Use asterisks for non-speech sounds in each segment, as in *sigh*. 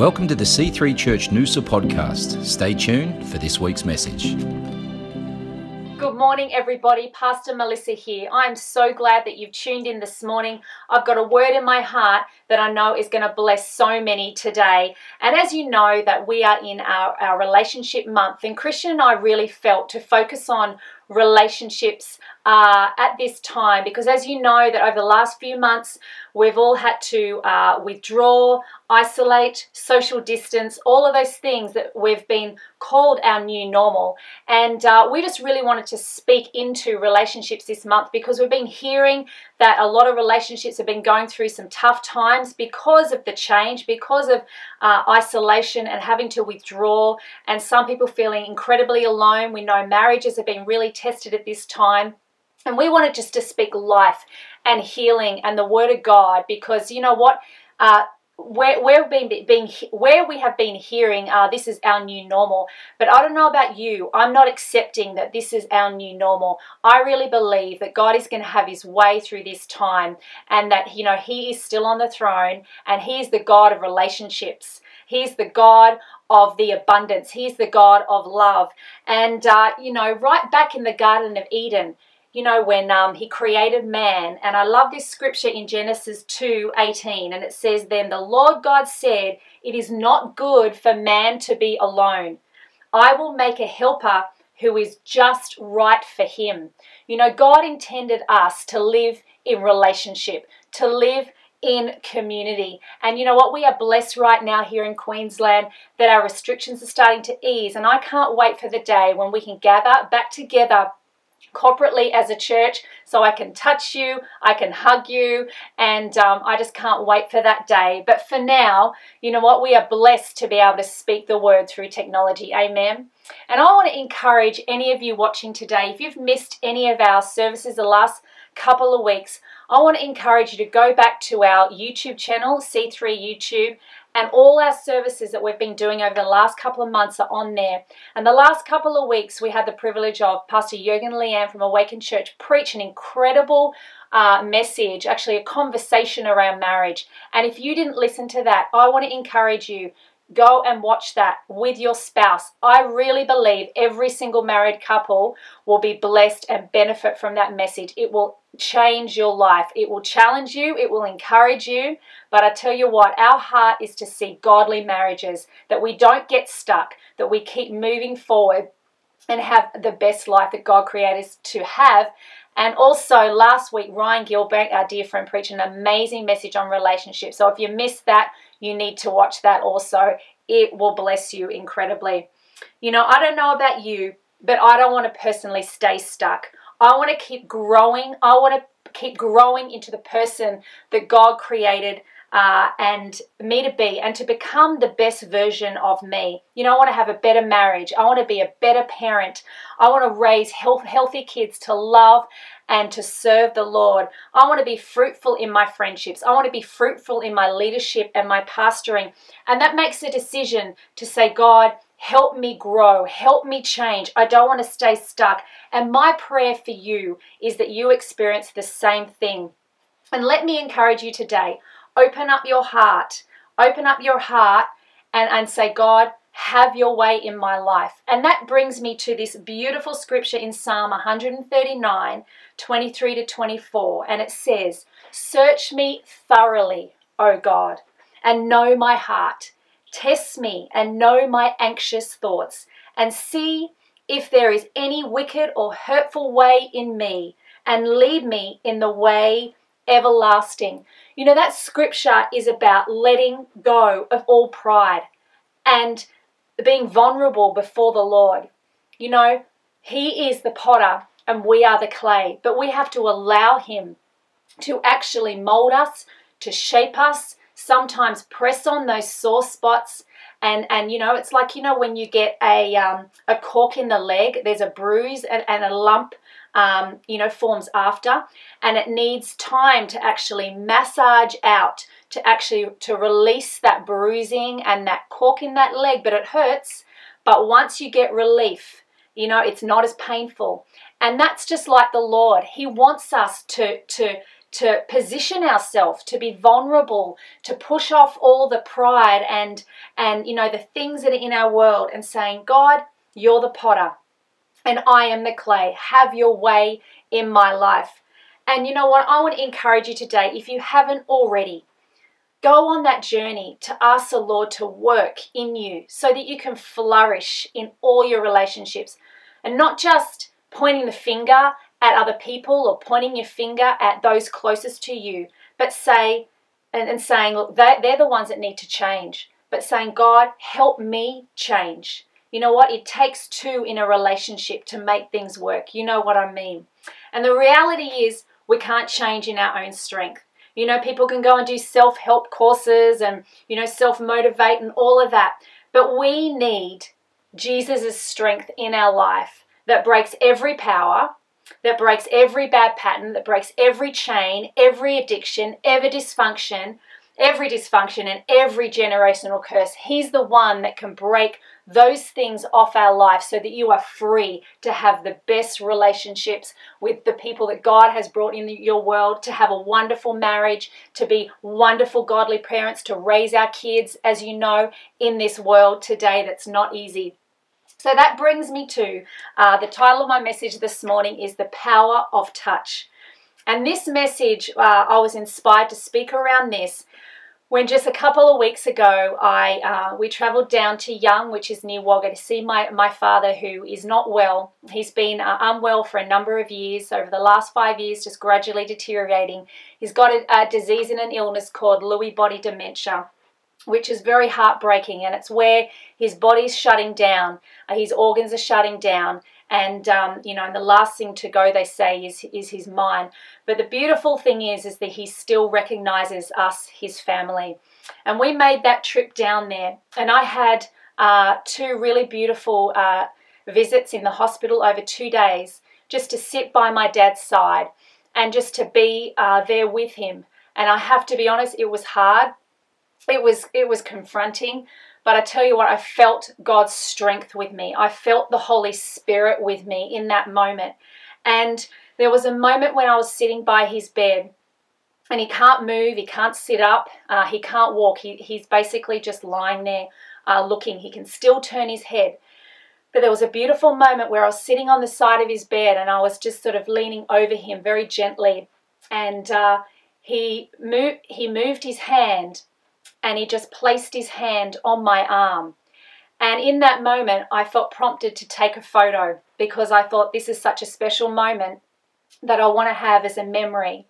Welcome to the C3 Church Noosa podcast. Stay tuned for this week's message. Good morning, everybody. Pastor Melissa here. I'm so glad that you've tuned in this morning. I've got a word in my heart that I know is going to bless so many today. And as you know, that we are in our, our relationship month, and Christian and I really felt to focus on relationships uh, at this time because as you know that over the last few months we've all had to uh, withdraw isolate social distance all of those things that we've been called our new normal. And uh, we just really wanted to speak into relationships this month because we've been hearing that a lot of relationships have been going through some tough times because of the change because of uh, isolation and having to withdraw and some people feeling incredibly alone. We know marriages have been really tested at this time and we wanted just to speak life and healing and the word of God because you know what? Uh, where, been, being, where we have been hearing, uh, this is our new normal. But I don't know about you. I'm not accepting that this is our new normal. I really believe that God is going to have his way through this time and that, you know, he is still on the throne and he is the God of relationships. He's the God of the abundance. He's the God of love. And, uh, you know, right back in the Garden of Eden, you know, when um, he created man. And I love this scripture in Genesis 2 18, and it says, Then the Lord God said, It is not good for man to be alone. I will make a helper who is just right for him. You know, God intended us to live in relationship, to live in community. And you know what? We are blessed right now here in Queensland that our restrictions are starting to ease. And I can't wait for the day when we can gather back together corporately as a church so I can touch you, I can hug you, and um, I just can't wait for that day. But for now, you know what? We are blessed to be able to speak the word through technology. Amen. And I want to encourage any of you watching today, if you've missed any of our services the last couple of weeks, I want to encourage you to go back to our YouTube channel, C3 YouTube, and all our services that we've been doing over the last couple of months are on there. And the last couple of weeks, we had the privilege of Pastor Jurgen Leanne from Awakened Church preach an incredible uh, message, actually a conversation around marriage. And if you didn't listen to that, I want to encourage you Go and watch that with your spouse. I really believe every single married couple will be blessed and benefit from that message. It will change your life. It will challenge you, it will encourage you. But I tell you what, our heart is to see godly marriages, that we don't get stuck, that we keep moving forward and have the best life that God created us to have. And also, last week, Ryan Gilbert, our dear friend, preached an amazing message on relationships. So if you missed that, you need to watch that also. It will bless you incredibly. You know, I don't know about you, but I don't want to personally stay stuck. I want to keep growing. I want to keep growing into the person that God created uh, and me to be and to become the best version of me. You know, I want to have a better marriage. I want to be a better parent. I want to raise health, healthy kids to love and to serve the Lord. I want to be fruitful in my friendships. I want to be fruitful in my leadership and my pastoring. And that makes a decision to say, God, help me grow, help me change. I don't want to stay stuck. And my prayer for you is that you experience the same thing. And let me encourage you today open up your heart, open up your heart and, and say, God, have your way in my life. And that brings me to this beautiful scripture in Psalm 139, 23 to 24. And it says, Search me thoroughly, O God, and know my heart. Test me and know my anxious thoughts, and see if there is any wicked or hurtful way in me, and lead me in the way everlasting. You know, that scripture is about letting go of all pride and being vulnerable before the Lord. You know, He is the potter and we are the clay, but we have to allow Him to actually mold us, to shape us, sometimes press on those sore spots. And, and you know it's like you know when you get a um, a cork in the leg there's a bruise and, and a lump um, you know, forms after, and it needs time to actually massage out, to actually to release that bruising and that cork in that leg. But it hurts. But once you get relief, you know, it's not as painful. And that's just like the Lord. He wants us to to to position ourselves to be vulnerable to push off all the pride and and you know the things that are in our world and saying god you're the potter and i am the clay have your way in my life and you know what i want to encourage you today if you haven't already go on that journey to ask the lord to work in you so that you can flourish in all your relationships and not just pointing the finger at other people or pointing your finger at those closest to you, but say, and, and saying, look, they, they're the ones that need to change. But saying, God, help me change. You know what? It takes two in a relationship to make things work. You know what I mean. And the reality is, we can't change in our own strength. You know, people can go and do self help courses and, you know, self motivate and all of that. But we need Jesus' strength in our life that breaks every power, that breaks every bad pattern, that breaks every chain, every addiction, every dysfunction, every dysfunction, and every generational curse. He's the one that can break those things off our life so that you are free to have the best relationships with the people that God has brought in your world, to have a wonderful marriage, to be wonderful, godly parents, to raise our kids, as you know, in this world today that's not easy. So that brings me to uh, the title of my message this morning is The Power of Touch. And this message, uh, I was inspired to speak around this when just a couple of weeks ago, I uh, we travelled down to Young, which is near Wagga, to see my, my father who is not well. He's been uh, unwell for a number of years, over the last five years, just gradually deteriorating. He's got a, a disease and an illness called Lewy body dementia which is very heartbreaking. And it's where his body's shutting down, uh, his organs are shutting down. And um, you know, and the last thing to go, they say, is is his mind. But the beautiful thing is, is that he still recognizes us, his family. And we made that trip down there, and I had uh, two really beautiful uh, visits in the hospital over two days, just to sit by my dad's side and just to be uh, there with him. And I have to be honest, it was hard it was it was confronting but i tell you what i felt god's strength with me. I felt the holy spirit with me in that moment. And there was a moment when i was sitting by his bed and he can't move he can't sit up uh, he can't walk. He, he's basically just lying there uh, looking. He can still turn his head. But there was a beautiful moment where i was sitting on the side of his bed and i was just sort of leaning over him very gently. And uh, he moved he moved his hand and he just placed his hand on my arm. And in that moment, I felt prompted to take a photo because I thought this is such a special moment that I want to have as a memory.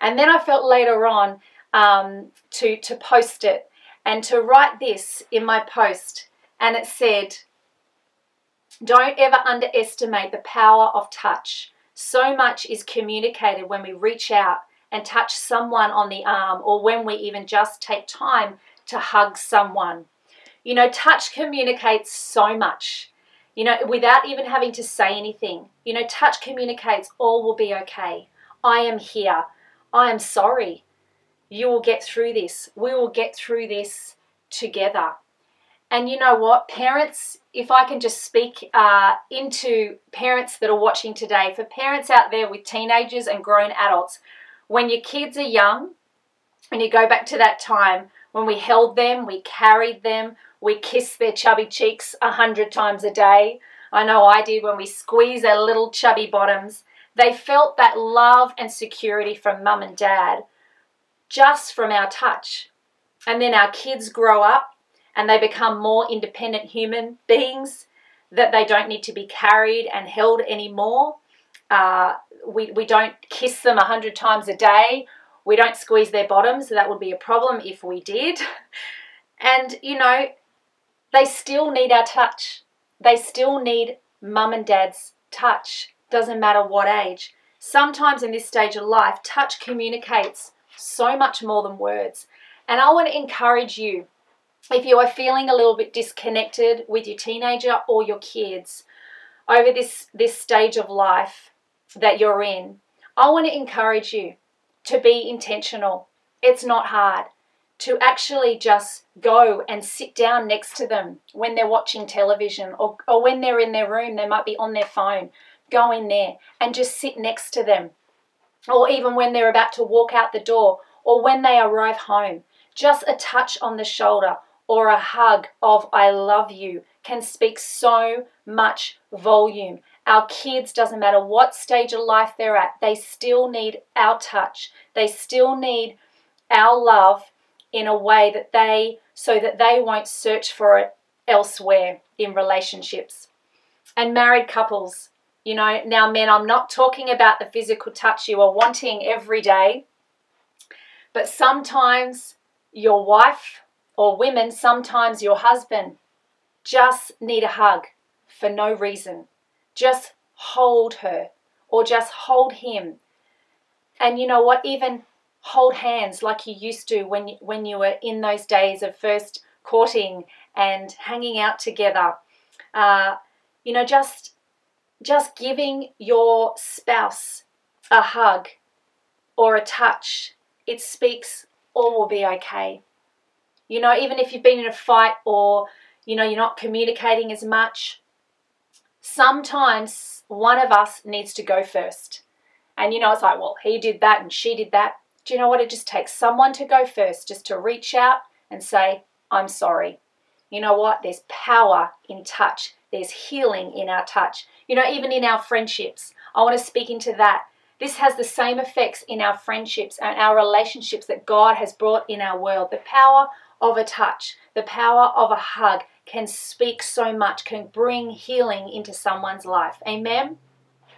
And then I felt later on um, to, to post it and to write this in my post. And it said, Don't ever underestimate the power of touch. So much is communicated when we reach out and touch someone on the arm, or when we even just take time to hug someone. You know, touch communicates so much, you know, without even having to say anything. You know, touch communicates all will be okay. I am here. I am sorry. You will get through this. We will get through this together. And you know what, parents, if I can just speak uh, into parents that are watching today, for parents out there with teenagers and grown adults, when your kids are young, and you go back to that time when we held them, we carried them, we kissed their chubby cheeks a hundred times a day. I know I did when we squeezed their little chubby bottoms. They felt that love and security from mum and dad just from our touch. And then our kids grow up and they become more independent human beings that they don't need to be carried and held anymore. Uh, we, we don't kiss them a hundred times a day. We don't squeeze their bottoms. That would be a problem if we did. *laughs* And, you know, they still need our touch. They still need mum and dad's touch. Doesn't matter what age. Sometimes in this stage of life, touch communicates so much more than words. And I want to encourage you if you are feeling a little bit disconnected with your teenager or your kids over this, this stage of life, that you're in, I want to encourage you to be intentional. It's not hard. To actually just go and sit down next to them when they're watching television or, or when they're in their room, they might be on their phone. Go in there and just sit next to them or even when they're about to walk out the door, or when they arrive home. Just a touch on the shoulder or a hug of I love you can speak so much volume. Our kids, doesn't matter what stage of life they're at, they still need our touch. They still need our love in a way that they, so that they won't search for it elsewhere in relationships. And married couples, you know, now, men, I'm not talking about the physical touch you are wanting every day, but sometimes your wife or women, sometimes your husband, just need a hug for no reason. Just hold her or just hold him. And you know what? Even hold hands like you used to when when you were in those days of first courting and hanging out together. Uh, you know, just just giving your spouse a hug or a touch, it speaks all will be okay. You know, even if you've been in a fight or, you know, you're not communicating as much, sometimes one of us needs to go first. And, you know, it's like, well, he did that and she did that. Do you know what? It just takes someone to go first, just to reach out and say, I'm sorry. You know what? There's power in touch. There's healing in our touch. You know, even in our friendships. I want to speak into that. This has the same effects in our friendships and our relationships that God has brought in our world. The power of a touch, the power of a hug can speak so much, can bring healing into someone's life. Amen.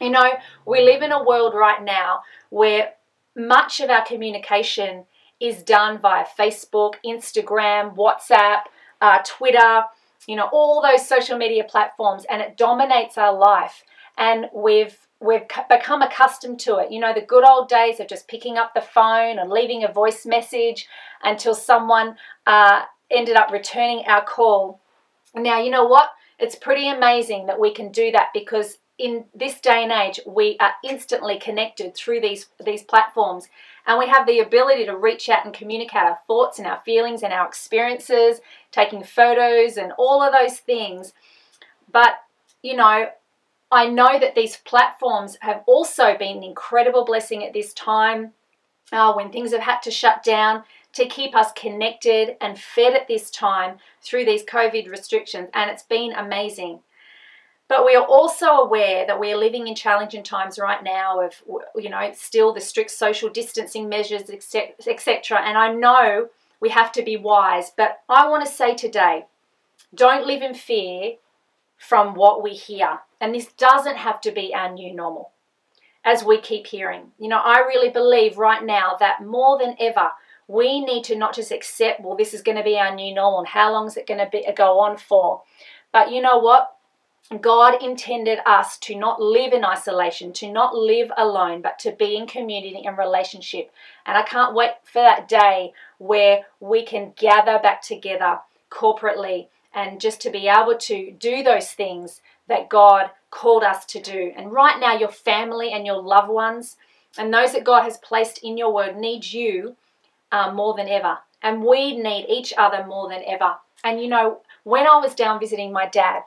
You know, we live in a world right now where much of our communication is done via Facebook, Instagram, WhatsApp, uh, Twitter, you know, all those social media platforms, and it dominates our life. And we've we've become accustomed to it. You know, the good old days of just picking up the phone and leaving a voice message until someone uh, ended up returning our call. Now, you know what? It's pretty amazing that we can do that because in this day and age, we are instantly connected through these, these platforms and we have the ability to reach out and communicate our thoughts and our feelings and our experiences, taking photos and all of those things. But, you know, I know that these platforms have also been an incredible blessing at this time uh, when things have had to shut down to keep us connected and fed at this time through these COVID restrictions, and it's been amazing. But we are also aware that we are living in challenging times right now of, you know, still the strict social distancing measures, etc. And I know we have to be wise, but I want to say today don't live in fear from what we hear. And this doesn't have to be our new normal, as we keep hearing. You know, I really believe right now that more than ever, we need to not just accept, well, this is going to be our new normal how long is it going to be, go on for? But you know what? God intended us to not live in isolation, to not live alone, but to be in community and relationship. And I can't wait for that day where we can gather back together corporately and just to be able to do those things that God called us to do. And right now, your family and your loved ones and those that God has placed in your word need you uh, more than ever. And we need each other more than ever. And you know, when I was down visiting my dad,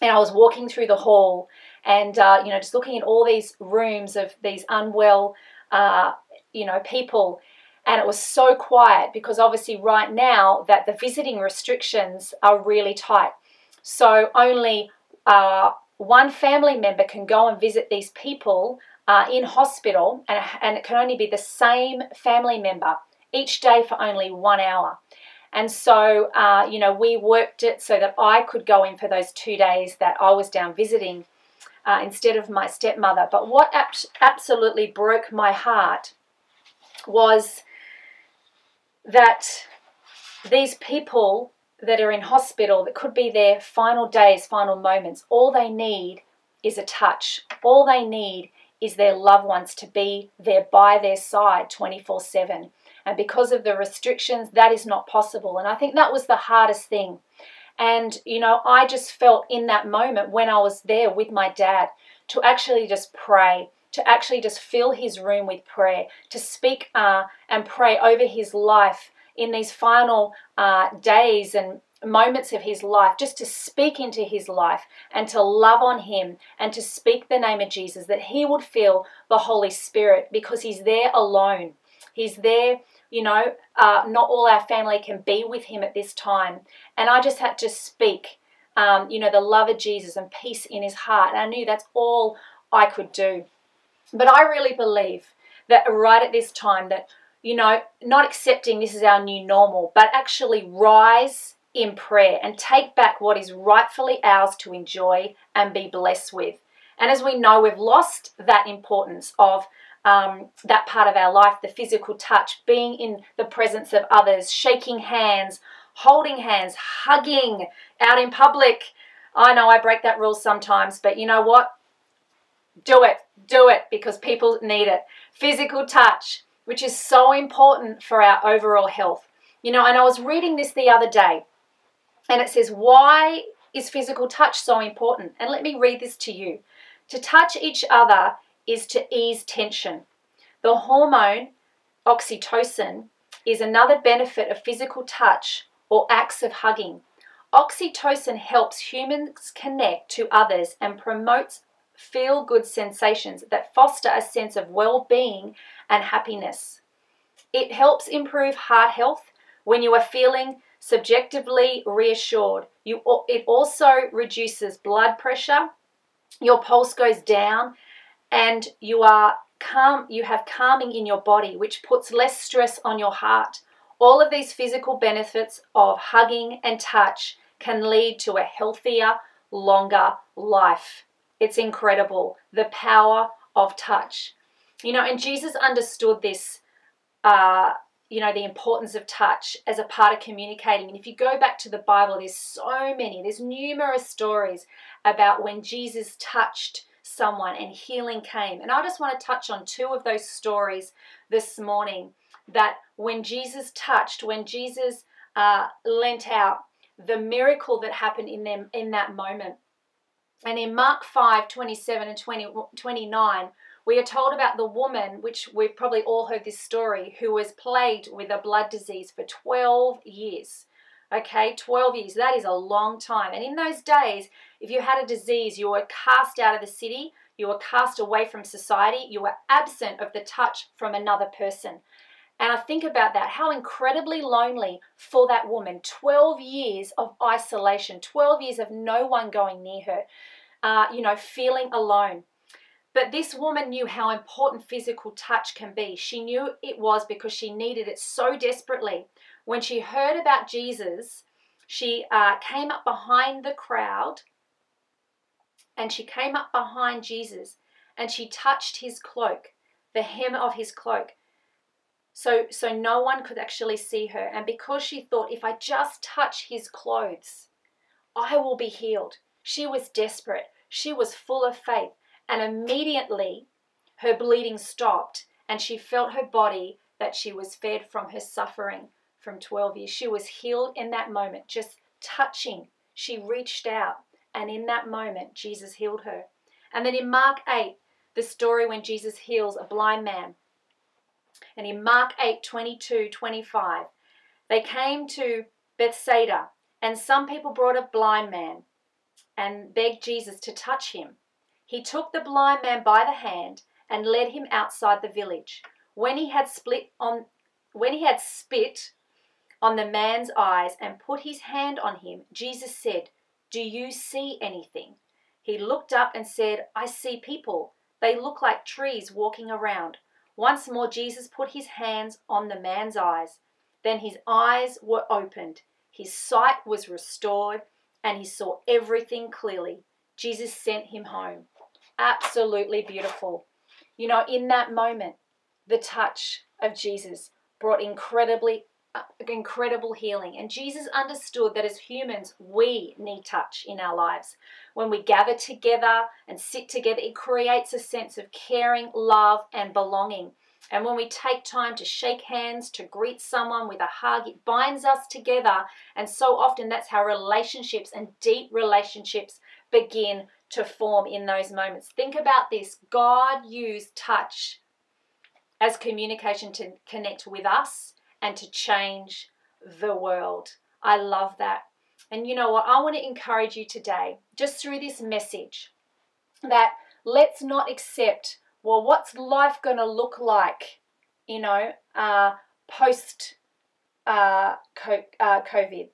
and I was walking through the hall, and uh, you know, just looking at all these rooms of these unwell, uh, you know, people, and it was so quiet because obviously right now that the visiting restrictions are really tight. So only uh, one family member can go and visit these people uh, in hospital, and, and it can only be the same family member each day for only one hour. And so, uh, you know, we worked it so that I could go in for those two days that I was down visiting uh, instead of my stepmother. But what ab- absolutely broke my heart was that these people that are in hospital, that could be their final days, final moments, all they need is a touch. All they need is their loved ones to be there by their side 24 7. And because of the restrictions, that is not possible. And I think that was the hardest thing. And, you know, I just felt in that moment when I was there with my dad to actually just pray, to actually just fill his room with prayer, to speak uh, and pray over his life in these final uh, days and moments of his life just to speak into his life and to love on him and to speak the name of Jesus, that he would feel the Holy Spirit because he's there alone. He's there, you know, uh, not all our family can be with him at this time. And I just had to speak, um, you know, the love of Jesus and peace in his heart. And I knew that's all I could do. But I really believe that right at this time that you know, not accepting this is our new normal, but actually rise in prayer and take back what is rightfully ours to enjoy and be blessed with. And as we know, we've lost that importance of um, that part of our life, the physical touch, being in the presence of others, shaking hands, holding hands, hugging out in public. I know I break that rule sometimes, but you know what? Do it. Do it because people need it. Physical touch, which is so important for our overall health. You know, and I was reading this the other day, and it says, Why is physical touch so important? And let me read this to you. To touch each other is to ease tension. The hormone oxytocin is another benefit of physical touch or acts of hugging. Oxytocin helps humans connect to others and promotes feel good sensations that foster a sense of well being and happiness. It helps improve heart health when you are feeling subjectively reassured. You, it also reduces blood pressure, your pulse goes down, and you are calm, you have calming in your body, which puts less stress on your heart. All of these physical benefits of hugging and touch can lead to a healthier, longer life. It's incredible the power of touch. You know, and Jesus understood this, uh, you know, the importance of touch as a part of communicating. And if you go back to the Bible, there's so many, there's numerous stories about when Jesus touched someone and healing came. And I just want to touch on two of those stories this morning that when Jesus touched, when Jesus uh, lent out, the miracle that happened in them in that moment. And in Mark 5 27 and 20, 29, we are told about the woman, which we've probably all heard this story, who was plagued with a blood disease for 12 years. Okay, 12 years, that is a long time. And in those days, if you had a disease, you were cast out of the city, you were cast away from society, you were absent of the touch from another person. And I think about that, how incredibly lonely for that woman. 12 years of isolation, 12 years of no one going near her uh, you know, feeling alone. But this woman knew how important physical touch can be. She knew it was because she needed it so desperately. When she heard about Jesus, she uh, came up behind the crowd and she came up behind Jesus and she touched his cloak, the hem of his cloak. So, so no one could actually see her. And because she thought, if I just touch his clothes, I will be healed. She was desperate. She was full of faith. And immediately her bleeding stopped and she felt her body that she was fed from her suffering from 12 years. She was healed in that moment, just touching. She reached out, and in that moment, Jesus healed her. And then in Mark 8, the story when Jesus heals a blind man. And in Mark 8 22 25, they came to Bethsaida, and some people brought a blind man and begged Jesus to touch him. He took the blind man by the hand and led him outside the village. When he had split on when he had spit on the man's eyes and put his hand on him, Jesus said, "Do you see anything?" He looked up and said, "I see people. They look like trees walking around." Once more Jesus put his hands on the man's eyes. Then his eyes were opened. His sight was restored and he saw everything clearly. Jesus sent him home. Absolutely beautiful. You know, in that moment, the touch of Jesus brought incredibly incredible healing. And Jesus understood that as humans, we need touch in our lives. When we gather together and sit together, it creates a sense of caring, love, and belonging. And when we take time to shake hands, to greet someone with a hug, it binds us together. And so often that's how relationships and deep relationships begin to form in those moments. Think about this God used touch as communication to connect with us and to change the world. I love that. And you know what? I want to encourage you today, just through this message, that let's not accept, well, what's life going to look like, you know, uh, post uh, uh, COVID?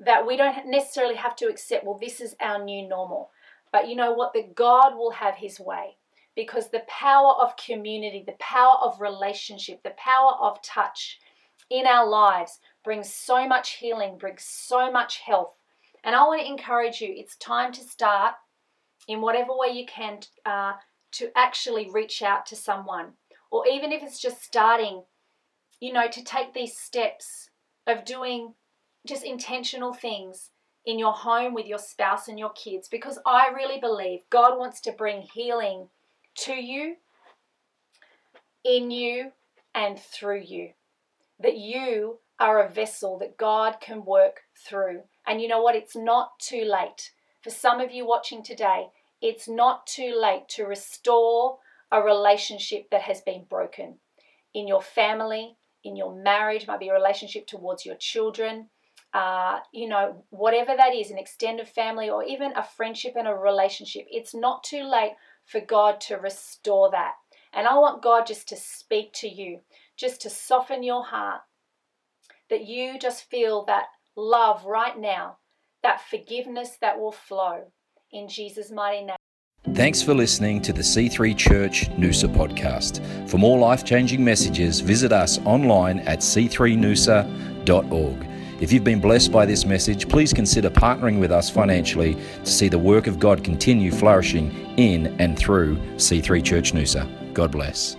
That we don't necessarily have to accept, well, this is our new normal. But you know what? That God will have His way because the power of community, the power of relationship, the power of touch in our lives brings so much healing, brings so much health. And I want to encourage you it's time to start in whatever way you can uh, to actually reach out to someone. Or even if it's just starting, you know, to take these steps of doing just intentional things in your home with your spouse and your kids. Because I really believe God wants to bring healing to you, in you, and through you. That you are a vessel that God can work through. And you know what? It's not too late. For some of you watching today, it's not too late to restore a relationship that has been broken in your family, in your marriage, might be a relationship towards your children, uh, you know, whatever that is, an extended family or even a friendship and a relationship. It's not too late for God to restore that. And I want God just to speak to you, just to soften your heart, that you just feel that love right now, that forgiveness that will flow in Jesus' mighty name. Thanks for listening to the C3 Church Noosa podcast. For more life changing messages, visit us online at c3noosa.org. If you've been blessed by this message, please consider partnering with us financially to see the work of God continue flourishing in and through C3 Church Noosa. God bless.